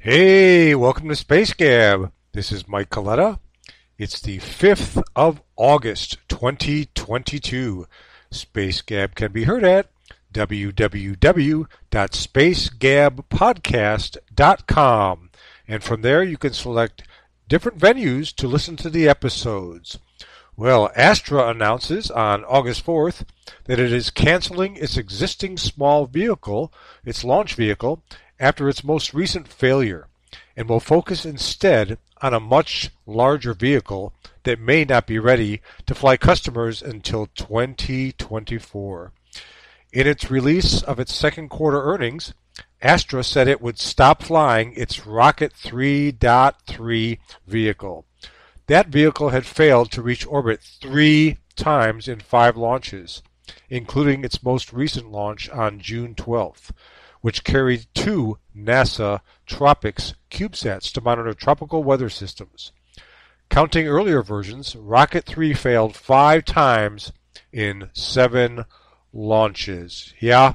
Hey, welcome to Space Gab. This is Mike Coletta. It's the 5th of August, 2022. Space Gab can be heard at www.spacegabpodcast.com. And from there, you can select different venues to listen to the episodes. Well, Astra announces on August 4th that it is canceling its existing small vehicle, its launch vehicle, after its most recent failure, and will focus instead on a much larger vehicle that may not be ready to fly customers until 2024. In its release of its second quarter earnings, Astra said it would stop flying its Rocket 3.3 vehicle. That vehicle had failed to reach orbit three times in five launches, including its most recent launch on June 12th, which carried two NASA TROPICS CubeSats to monitor tropical weather systems. Counting earlier versions, Rocket 3 failed five times in seven launches. Yeah,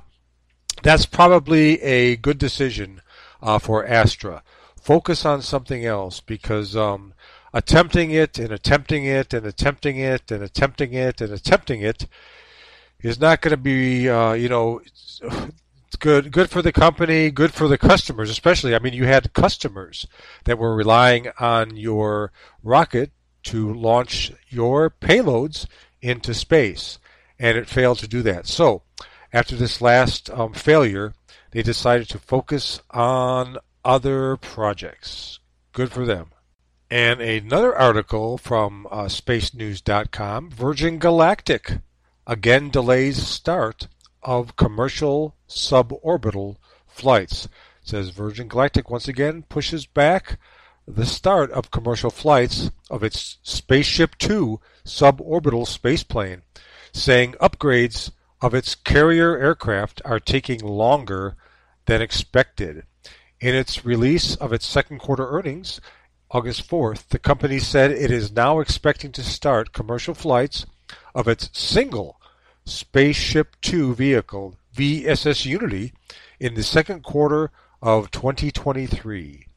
that's probably a good decision uh, for Astra. Focus on something else because um, attempting it and attempting it and attempting it and attempting it and attempting it is not going to be, uh, you know, good good for the company, good for the customers, especially. I mean, you had customers that were relying on your rocket to launch your payloads into space, and it failed to do that. So, after this last um, failure, they decided to focus on other projects. Good for them. And another article from uh, spacenews.com Virgin Galactic again delays start of commercial suborbital flights. It says Virgin Galactic once again pushes back the start of commercial flights of its Spaceship Two suborbital spaceplane, saying upgrades of its carrier aircraft are taking longer than expected. In its release of its second quarter earnings, August 4th, the company said it is now expecting to start commercial flights of its single Spaceship Two vehicle, VSS Unity, in the second quarter of 2023.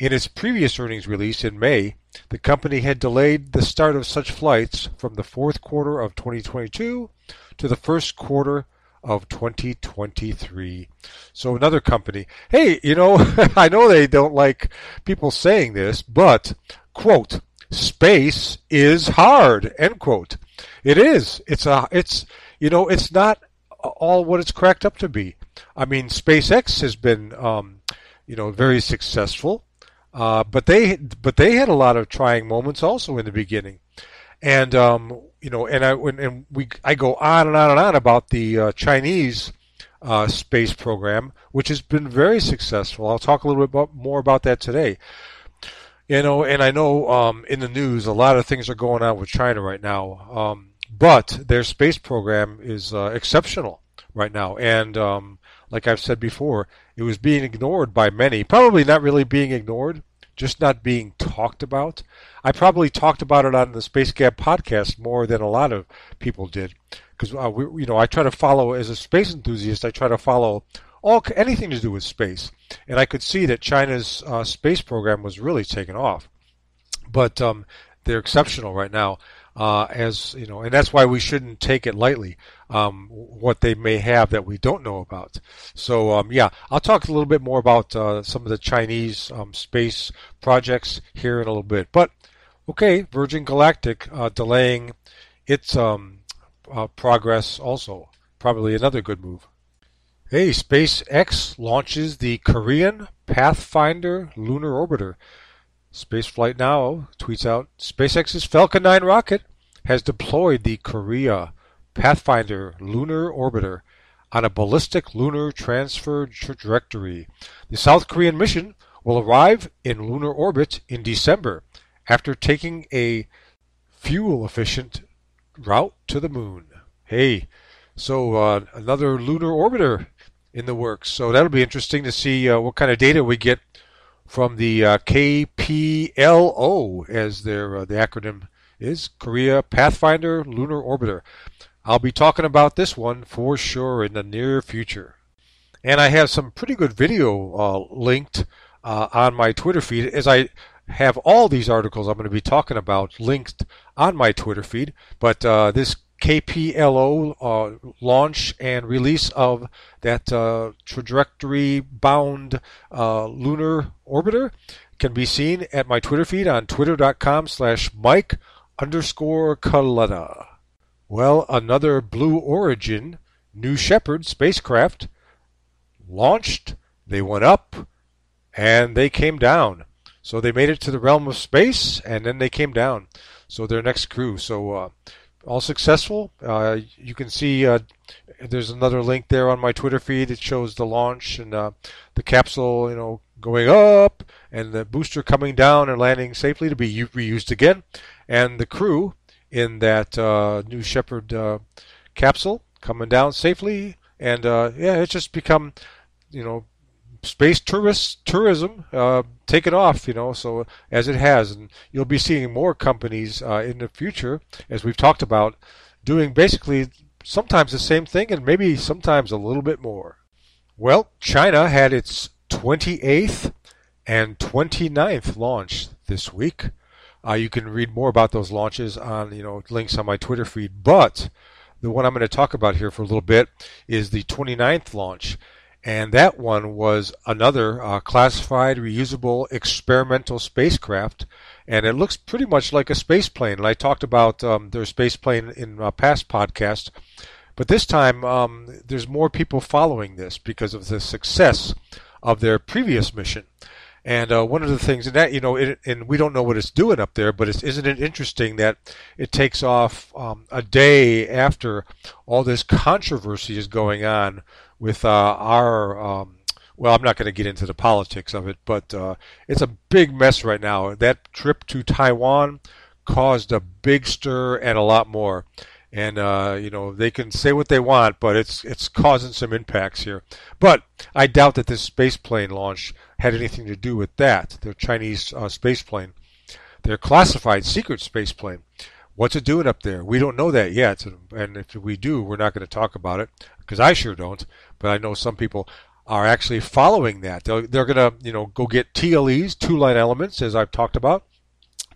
In its previous earnings release in May, the company had delayed the start of such flights from the fourth quarter of 2022 to the first quarter of 2023. So another company. Hey, you know, I know they don't like people saying this, but quote, space is hard, end quote. It is. It's a it's you know, it's not all what it's cracked up to be. I mean, SpaceX has been um, you know, very successful. Uh, but they but they had a lot of trying moments also in the beginning. And um, you know, and I and we I go on and on and on about the uh, Chinese uh, space program, which has been very successful. I'll talk a little bit about, more about that today. You know, and I know um, in the news a lot of things are going on with China right now, um, but their space program is uh, exceptional right now. And um, like I've said before, it was being ignored by many. Probably not really being ignored, just not being talked about. I probably talked about it on the Space Gab podcast more than a lot of people did, because uh, you know I try to follow as a space enthusiast. I try to follow all anything to do with space, and I could see that China's uh, space program was really taking off. But um, they're exceptional right now, uh, as you know, and that's why we shouldn't take it lightly. Um, what they may have that we don't know about. So um, yeah, I'll talk a little bit more about uh, some of the Chinese um, space projects here in a little bit. But okay, Virgin Galactic uh, delaying its um, uh, progress also. Probably another good move. Hey, SpaceX launches the Korean Pathfinder lunar orbiter. Spaceflight Now tweets out SpaceX's Falcon 9 rocket has deployed the Korea Pathfinder lunar orbiter on a ballistic lunar transfer trajectory. The South Korean mission will arrive in lunar orbit in December after taking a fuel efficient route to the moon. Hey, so uh, another lunar orbiter in the works. So that'll be interesting to see uh, what kind of data we get from the uh, KPLO, as their uh, the acronym is Korea Pathfinder Lunar Orbiter. I'll be talking about this one for sure in the near future. And I have some pretty good video uh, linked uh, on my Twitter feed as I have all these articles I'm going to be talking about linked on my Twitter feed. But uh, this KPLO uh, launch and release of that uh, trajectory bound uh, lunar orbiter can be seen at my Twitter feed on twitter.com slash Mike underscore Coletta. Well, another Blue Origin New Shepard spacecraft launched, they went up, and they came down. So they made it to the realm of space, and then they came down. So their next crew. So uh, all successful. Uh, you can see uh, there's another link there on my Twitter feed. It shows the launch and uh, the capsule, you know, going up and the booster coming down and landing safely to be reused again, and the crew in that uh, New Shepard uh, capsule coming down safely. And uh, yeah, it's just become, you know, space tourist tourism uh, taken off, you know, so as it has, and you'll be seeing more companies uh, in the future, as we've talked about, doing basically sometimes the same thing and maybe sometimes a little bit more. Well, China had its 28th and 29th launch this week. Uh, you can read more about those launches on you know links on my Twitter feed, but the one I'm going to talk about here for a little bit is the 29th launch and that one was another uh, classified, reusable experimental spacecraft, and it looks pretty much like a space plane. And I talked about um, their space plane in a past podcast, but this time um, there's more people following this because of the success of their previous mission. And uh, one of the things, and that you know, it, and we don't know what it's doing up there, but isn't it interesting that it takes off um, a day after all this controversy is going on with uh, our. Um, well, I'm not going to get into the politics of it, but uh, it's a big mess right now. That trip to Taiwan caused a big stir and a lot more. And uh, you know they can say what they want, but it's it's causing some impacts here. But I doubt that this space plane launch had anything to do with that. The Chinese uh, space plane, their classified secret space plane. What's it doing up there? We don't know that yet, and if we do, we're not going to talk about it because I sure don't. But I know some people are actually following that. They're, they're going to, you know, go get TLEs, two line elements, as I've talked about,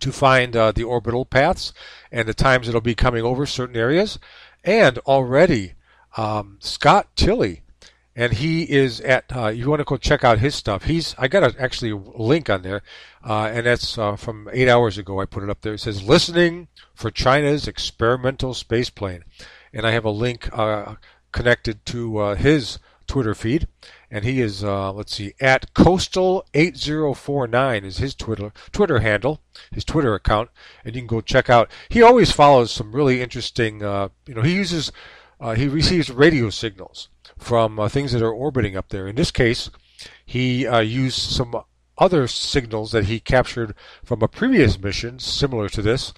to find uh, the orbital paths and the times it'll be coming over certain areas. And already, um, Scott Tilley and he is at. Uh, you want to go check out his stuff. He's. I got a, actually a link on there, uh, and that's uh, from eight hours ago. I put it up there. It says listening for China's experimental space plane, and I have a link uh, connected to uh, his Twitter feed, and he is. Uh, let's see, at coastal eight zero four nine is his Twitter Twitter handle, his Twitter account, and you can go check out. He always follows some really interesting. you know, he uses. he receives radio signals from uh, things that are orbiting up there. In this case, he uh, used some other signals that he captured from a previous mission similar to this,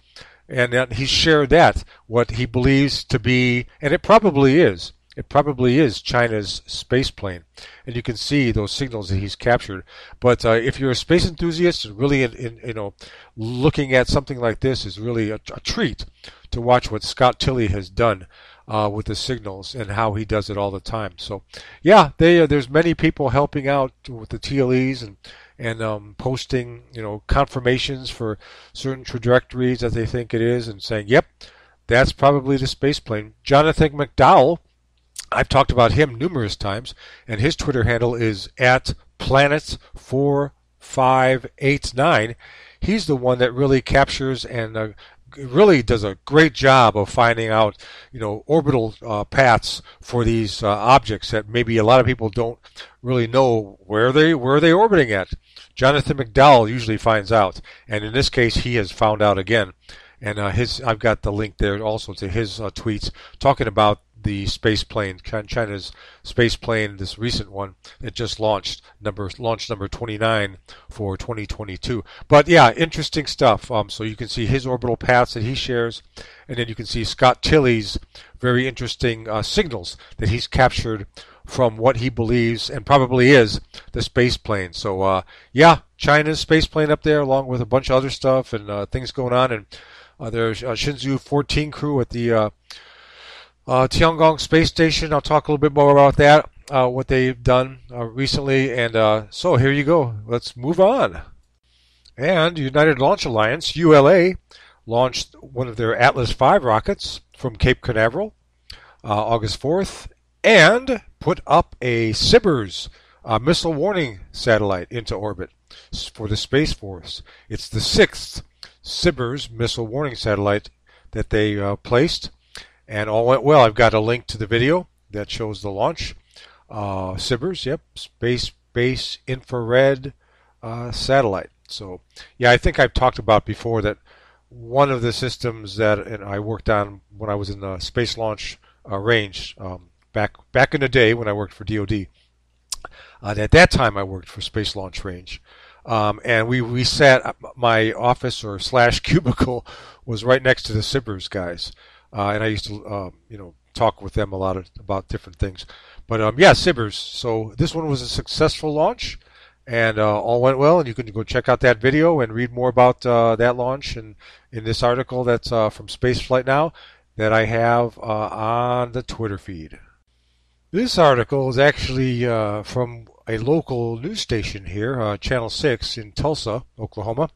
and he shared that, what he believes to be, and it probably is, it probably is China's space plane. And you can see those signals that he's captured. But uh, if you're a space enthusiast, really, in, in, you know, looking at something like this is really a, a treat to watch what Scott Tilley has done uh, with the signals and how he does it all the time. So, yeah, they, uh, there's many people helping out with the TLEs and and um, posting, you know, confirmations for certain trajectories that they think it is, and saying, "Yep, that's probably the space plane." Jonathan McDowell, I've talked about him numerous times, and his Twitter handle is at planet four five eight nine. He's the one that really captures and uh, really does a great job of finding out, you know, orbital uh, paths for these uh, objects that maybe a lot of people don't really know where they where are they orbiting at. Jonathan McDowell usually finds out, and in this case, he has found out again. And uh, his, I've got the link there also to his uh, tweets talking about the space plane, China's space plane, this recent one that just launched, number launch number 29 for 2022. But yeah, interesting stuff. Um, so you can see his orbital paths that he shares, and then you can see Scott Tilley's very interesting uh, signals that he's captured from what he believes and probably is the space plane. So uh, yeah, China's space plane up there, along with a bunch of other stuff and uh, things going on. And uh, there's uh, Shenzhou 14 crew at the uh, uh, Tiangong space station. I'll talk a little bit more about that, uh, what they've done recently. And so here you go. Let's move on. And United Launch Alliance (ULA) launched one of their Atlas V rockets from Cape Canaveral August 4th, and put up a SBIRS uh, missile warning satellite into orbit for the Space Force. It's the sixth SBIRS missile warning satellite that they uh, placed, and all went well. I've got a link to the video that shows the launch. Uh, SBIRS, yep, space base infrared uh, satellite. So, yeah, I think I've talked about before that one of the systems that I worked on when I was in the space launch uh, range um, back back in the day when I worked for DoD. Uh, at that time, I worked for Space Launch Range, um, and we we sat. Uh, my office or slash cubicle was right next to the SBIRS guys, uh, and I used to um, you know talk with them a lot of, about different things. But um, yeah, SBIRS. So this one was a successful launch, and uh, all went well. And you can go check out that video and read more about uh, that launch and in this article that's uh, from Spaceflight Now that I have on the Twitter feed. This article is actually uh, from a local news station here, uh, Channel 6 in Tulsa, Oklahoma.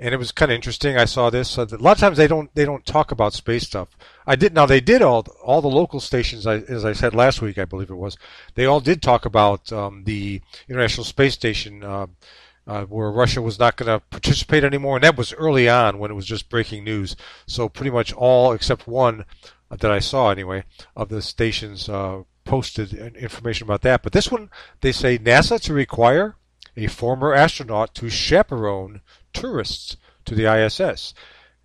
And it was kind of interesting. I saw this. Uh, a lot of times they don't they don't talk about space stuff. I did now they did all all the local stations. I, as I said last week, I believe it was. They all did talk about um, the International Space Station, uh, uh, where Russia was not going to participate anymore, and that was early on when it was just breaking news. So pretty much all except one that I saw anyway of the stations uh, posted information about that. But this one, they say NASA to require a former astronaut to chaperone tourists to the ISS.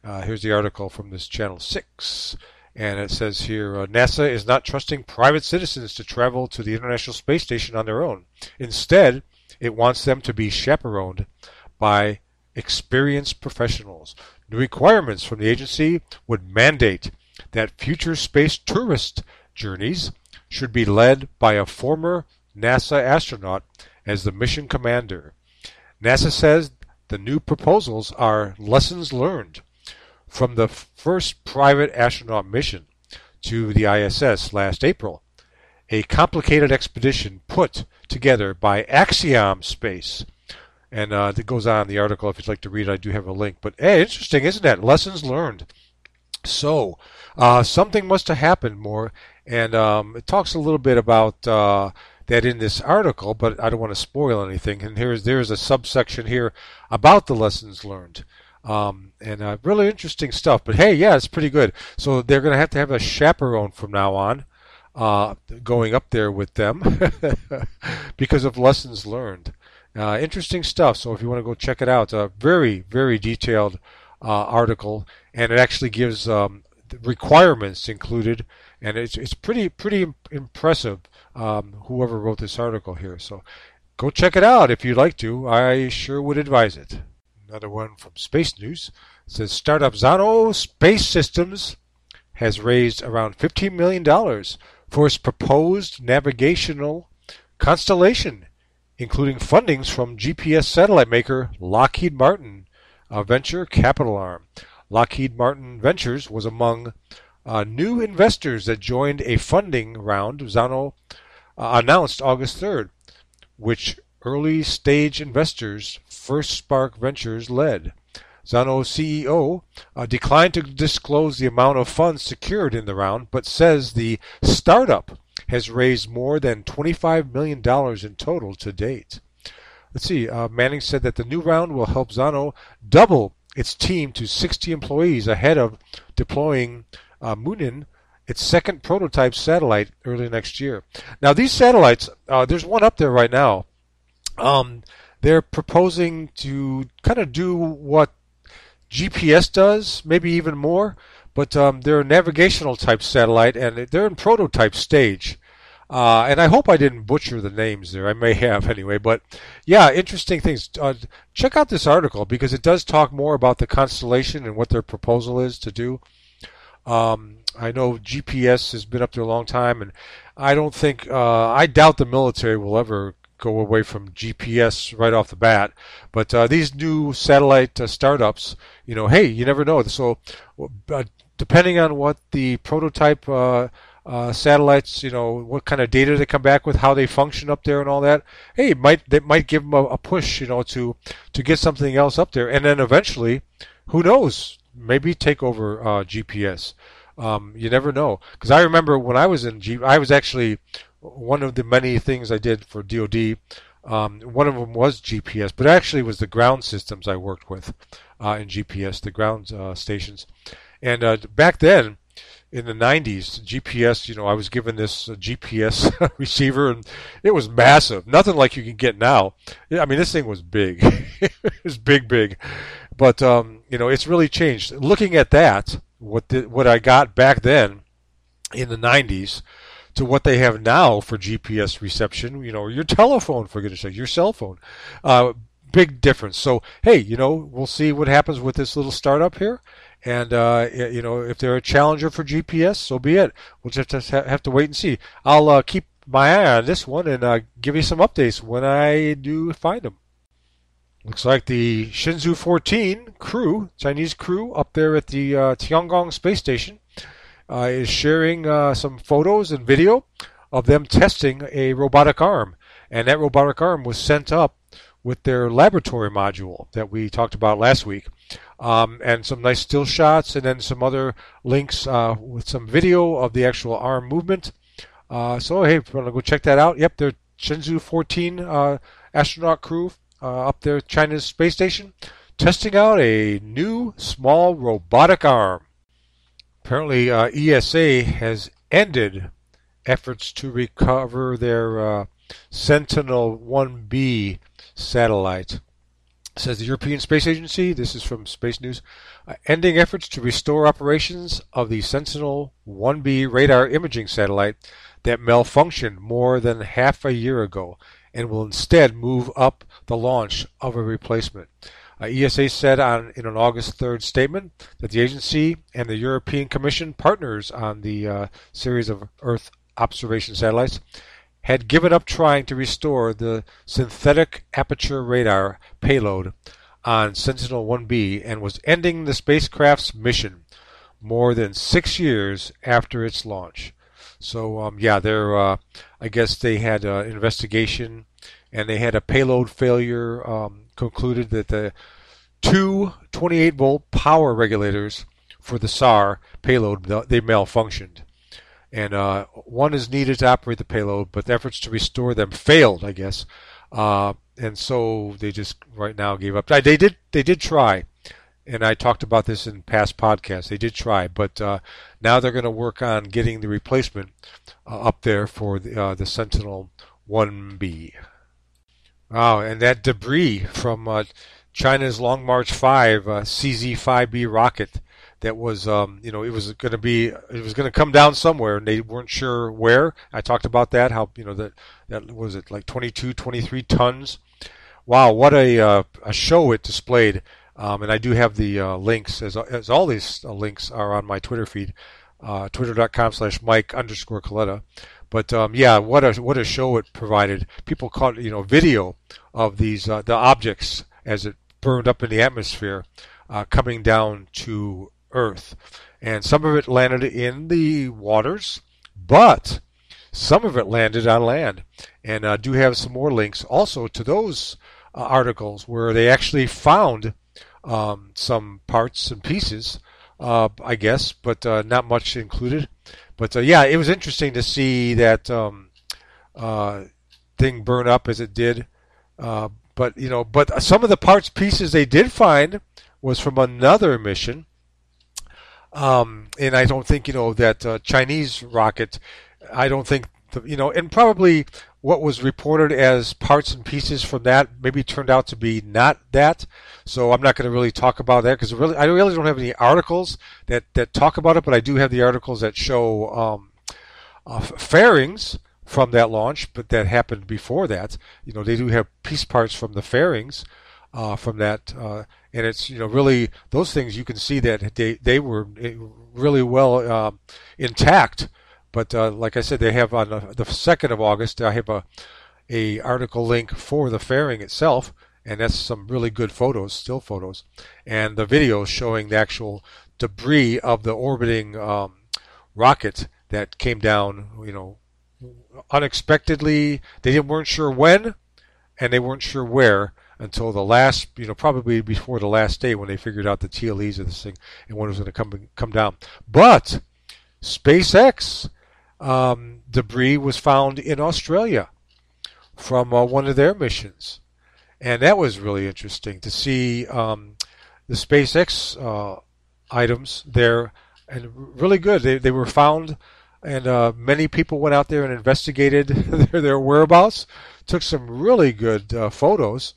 Uh, here's the article from this Channel 6. And it says here uh, NASA is not trusting private citizens to travel to the International Space Station on their own. Instead, it wants them to be chaperoned by experienced professionals. New requirements from the agency would mandate that future space tourist journeys should be led by a former NASA astronaut as the mission commander. NASA says the new proposals are lessons learned from the first private astronaut mission to the ISS last April, a complicated expedition put together by Axiom Space. And uh, it goes on in the article. If you'd like to read it, I do have a link. But hey, interesting, isn't that? Lessons learned. So, uh, something must have happened more and um, it talks a little bit about uh, that in this article, but I don't want to spoil anything. And here's there's a subsection here about the lessons learned. Um, and uh, really interesting stuff. But hey, yeah, it's pretty good. So they're going to have to have a chaperone from now on, uh, going up there with them because of lessons learned. Uh, interesting stuff. So if you want to go check it out, a very very detailed uh, article, and it actually gives um, requirements included and it's it's pretty pretty impressive. Um, whoever wrote this article here, so go check it out if you'd like to. I sure would advise it. Another one from Space News says startup Xona Space Systems has raised around $15 million for its proposed navigational constellation, including fundings from GPS satellite maker Lockheed Martin, a venture capital arm. Lockheed Martin Ventures was among uh, new investors that joined a funding round Xona uh, announced August 3rd, which early stage investors First Spark Ventures led. Xona CEO uh, declined to disclose the amount of funds secured in the round, but says the startup has raised more than $25 million in total to date. Let's see, uh, Manning said that the new round will help Xona double its team to 60 employees ahead of deploying uh, Muninn its second prototype satellite early next year. Now, these satellites, uh, there's one up there right now. Um, they're proposing to kind of do what GPS does, maybe even more, but um, they're a navigational type satellite and they're in prototype stage. Uh, and I hope I didn't butcher the names there. I may have anyway. But yeah, interesting things. Uh, check out this article because it does talk more about the constellation and what their proposal is to do. Um, I know GPS has been up there a long time, and I don't think uh, I doubt the military will ever go away from GPS right off the bat. But uh, these new satellite uh, startups, you know, hey, you never know. So, uh, depending on what the prototype uh, uh, satellites, you know, what kind of data they come back with, how they function up there, and all that. Hey, might that might give them a, a push, you know, to to get something else up there, and then eventually, who knows? Maybe take over uh, GPS. Um, you never know. Because I remember when I was in G, I was actually one of the many things I did for DoD. Um, one of them was GPS, but actually was the ground systems I worked with uh, in GPS, the ground uh, stations. And uh, back then, in the 90s, GPS, you know, I was given this GPS receiver and it was massive. Nothing like you can get now. I mean, this thing was big. it was big, big. But, um, you know, it's really changed. Looking at that, what the, what I got back then in the 90s to what they have now for GPS reception, you know, your telephone, for goodness sake, your cell phone. Uh, big difference. So, hey, you know, we'll see what happens with this little startup here. And uh, you know, if they're a challenger for GPS, so be it. We'll just have to wait and see. I'll uh, keep my eye on this one and uh, give you some updates when I do find them. Looks like the Shenzhou 14 crew, Chinese crew, up there at the uh, Tiangong space station, uh, is sharing uh, some photos and video of them testing a robotic arm. And that robotic arm was sent up with their laboratory module that we talked about last week um, and some nice still shots, and then some other links uh, with some video of the actual arm movement. Uh, so hey, if you want to go check that out, yep, they're Shenzhou 14 uh, astronaut crew uh, up there, China's space station, testing out a new small robotic arm. Apparently, uh, ESA has ended efforts to recover their uh, Sentinel 1B satellite says the European Space Agency, this is from Space News, uh, ending efforts to restore operations of the Sentinel 1B radar imaging satellite that malfunctioned more than half a year ago and will instead move up the launch of a replacement. Uh, ESA said on, in an August 3rd statement that the agency and the European Commission, partners on the uh, series of Earth observation satellites, had given up trying to restore the synthetic aperture radar payload on Sentinel 1B and was ending the spacecraft's mission more than six years after its launch. So um, yeah, they're uh, I guess they had an investigation and they had a payload failure. Um, concluded that the two 28 volt power regulators for the SAR payload they malfunctioned and uh, one is needed to operate the payload, but efforts to restore them failed, I guess. Uh, and so they just right now gave up. They did they did try, and I talked about this in past podcasts. They did try, but uh, now they're going to work on getting the replacement uh, up there for the, uh, the Sentinel 1B. Wow, and that debris from uh, China's Long March 5 CZ-5B rocket that was um, you know it was going to be it was going to come down somewhere and they weren't sure where i talked about that how you know that that was it like 22 23 tons wow what a uh, a show it displayed um, and i do have the uh, links as, as all these uh, links are on my twitter feed uh, twitter.com slash mike underscore coletta but um, yeah what a what a show it provided people caught you know video of these uh, the objects as it burned up in the atmosphere uh, coming down to Earth. And some of it landed in the waters, but some of it landed on land. And uh, do have some more links also to those articles where they actually found um, some parts and pieces, uh, I guess, but uh, not much included. But uh, yeah, it was interesting to see that um, uh, thing burn up as it did. but you know, but some of the parts pieces they did find was from another mission um, and I don't think you know that uh, Chinese rocket. I don't think the, you know, and probably what was reported as parts and pieces from that maybe turned out to be not that. So I'm not going to really talk about that because really I really don't have any articles that that talk about it, but I do have the articles that show um, uh, fairings from that launch, but that happened before that. You know, they do have piece parts from the fairings. uh, from that, uh, and it's you know really those things you can see that they they were eh, really well uh, intact. But uh, like I said, they have on the second of August. I have a a article link for the fairing itself, and that's some really good photos, still photos, and the video showing the actual debris of the orbiting um, rocket that came down. You know, unexpectedly. They weren't sure when, and they weren't sure where until the last, you know, probably before the last day when they figured out the TLEs of this thing and when it was going to come come down. But SpaceX um, debris was found in Australia from uh, one of their missions, and that was really interesting to see um, the SpaceX uh, items there, and really good. They they were found and uh, many people went out there and investigated their, their whereabouts, took some really good uh, photos,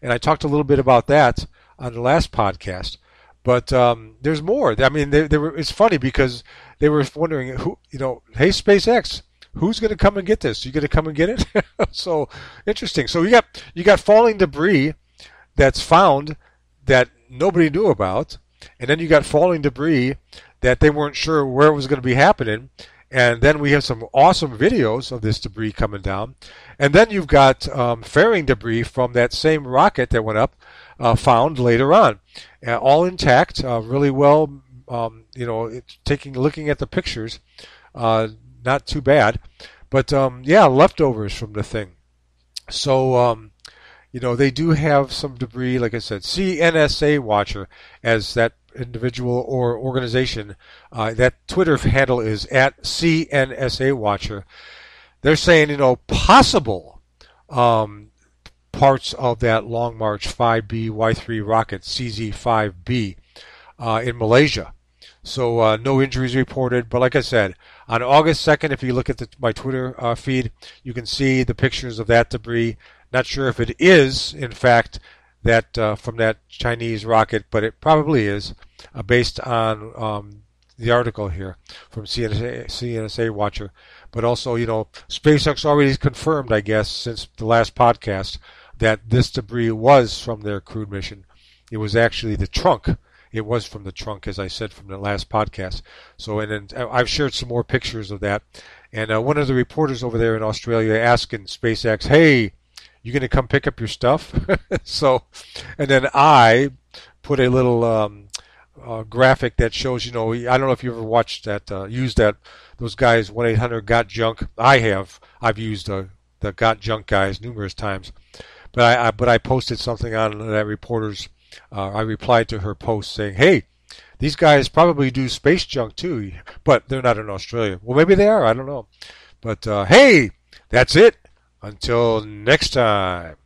and I talked a little bit about that on the last podcast. But um, there's more. I mean, they, they were, it's funny because they were wondering who, you know, hey SpaceX, who's going to come and get this? You going to come and get it? so interesting. So you got you got falling debris that's found that nobody knew about, and then you got falling debris that they weren't sure where it was going to be happening, and then we have some awesome videos of this debris coming down. And then you've got um, fairing debris from that same rocket that went up, uh, found later on, uh, all intact, uh, really well. Um, you know, taking looking at the pictures, uh, not too bad, but um, yeah, leftovers from the thing. So um, you know, they do have some debris. Like I said, CNSA Watcher, as that individual or organization. Uh, that Twitter handle is at CNSA Watcher. They're saying, you know, possible um, parts of that Long March 5B Y3 rocket, CZ5B, uh, in Malaysia. So uh, no injuries reported. But like I said, on August 2nd, if you look at the, my Twitter uh, feed, you can see the pictures of that debris. Not sure if it is, in fact, that uh, from that Chinese rocket, but it probably is uh, based on um, the article here from CNSA, CNSA Watcher. But also, you know, SpaceX already confirmed, I guess, since the last podcast, that this debris was from their crewed mission. It was actually the trunk. It was from the trunk, as I said from the last podcast. So, and then I've shared some more pictures of that. And uh, one of the reporters over there in Australia asking SpaceX, "Hey, you going to come pick up your stuff?" so, and then I put a little um, uh, graphic that shows, you know, I don't know if you ever watched that, uh, used that, those guys, 1 800 Got Junk. I have. I've used uh, the Got Junk guys numerous times. But I, I, but I posted something on that reporter's. Uh, I replied to her post saying, "Hey, these guys probably do space junk too, but they're not in Australia. Well, maybe they are. I don't know. But uh, hey, that's it. Until next time."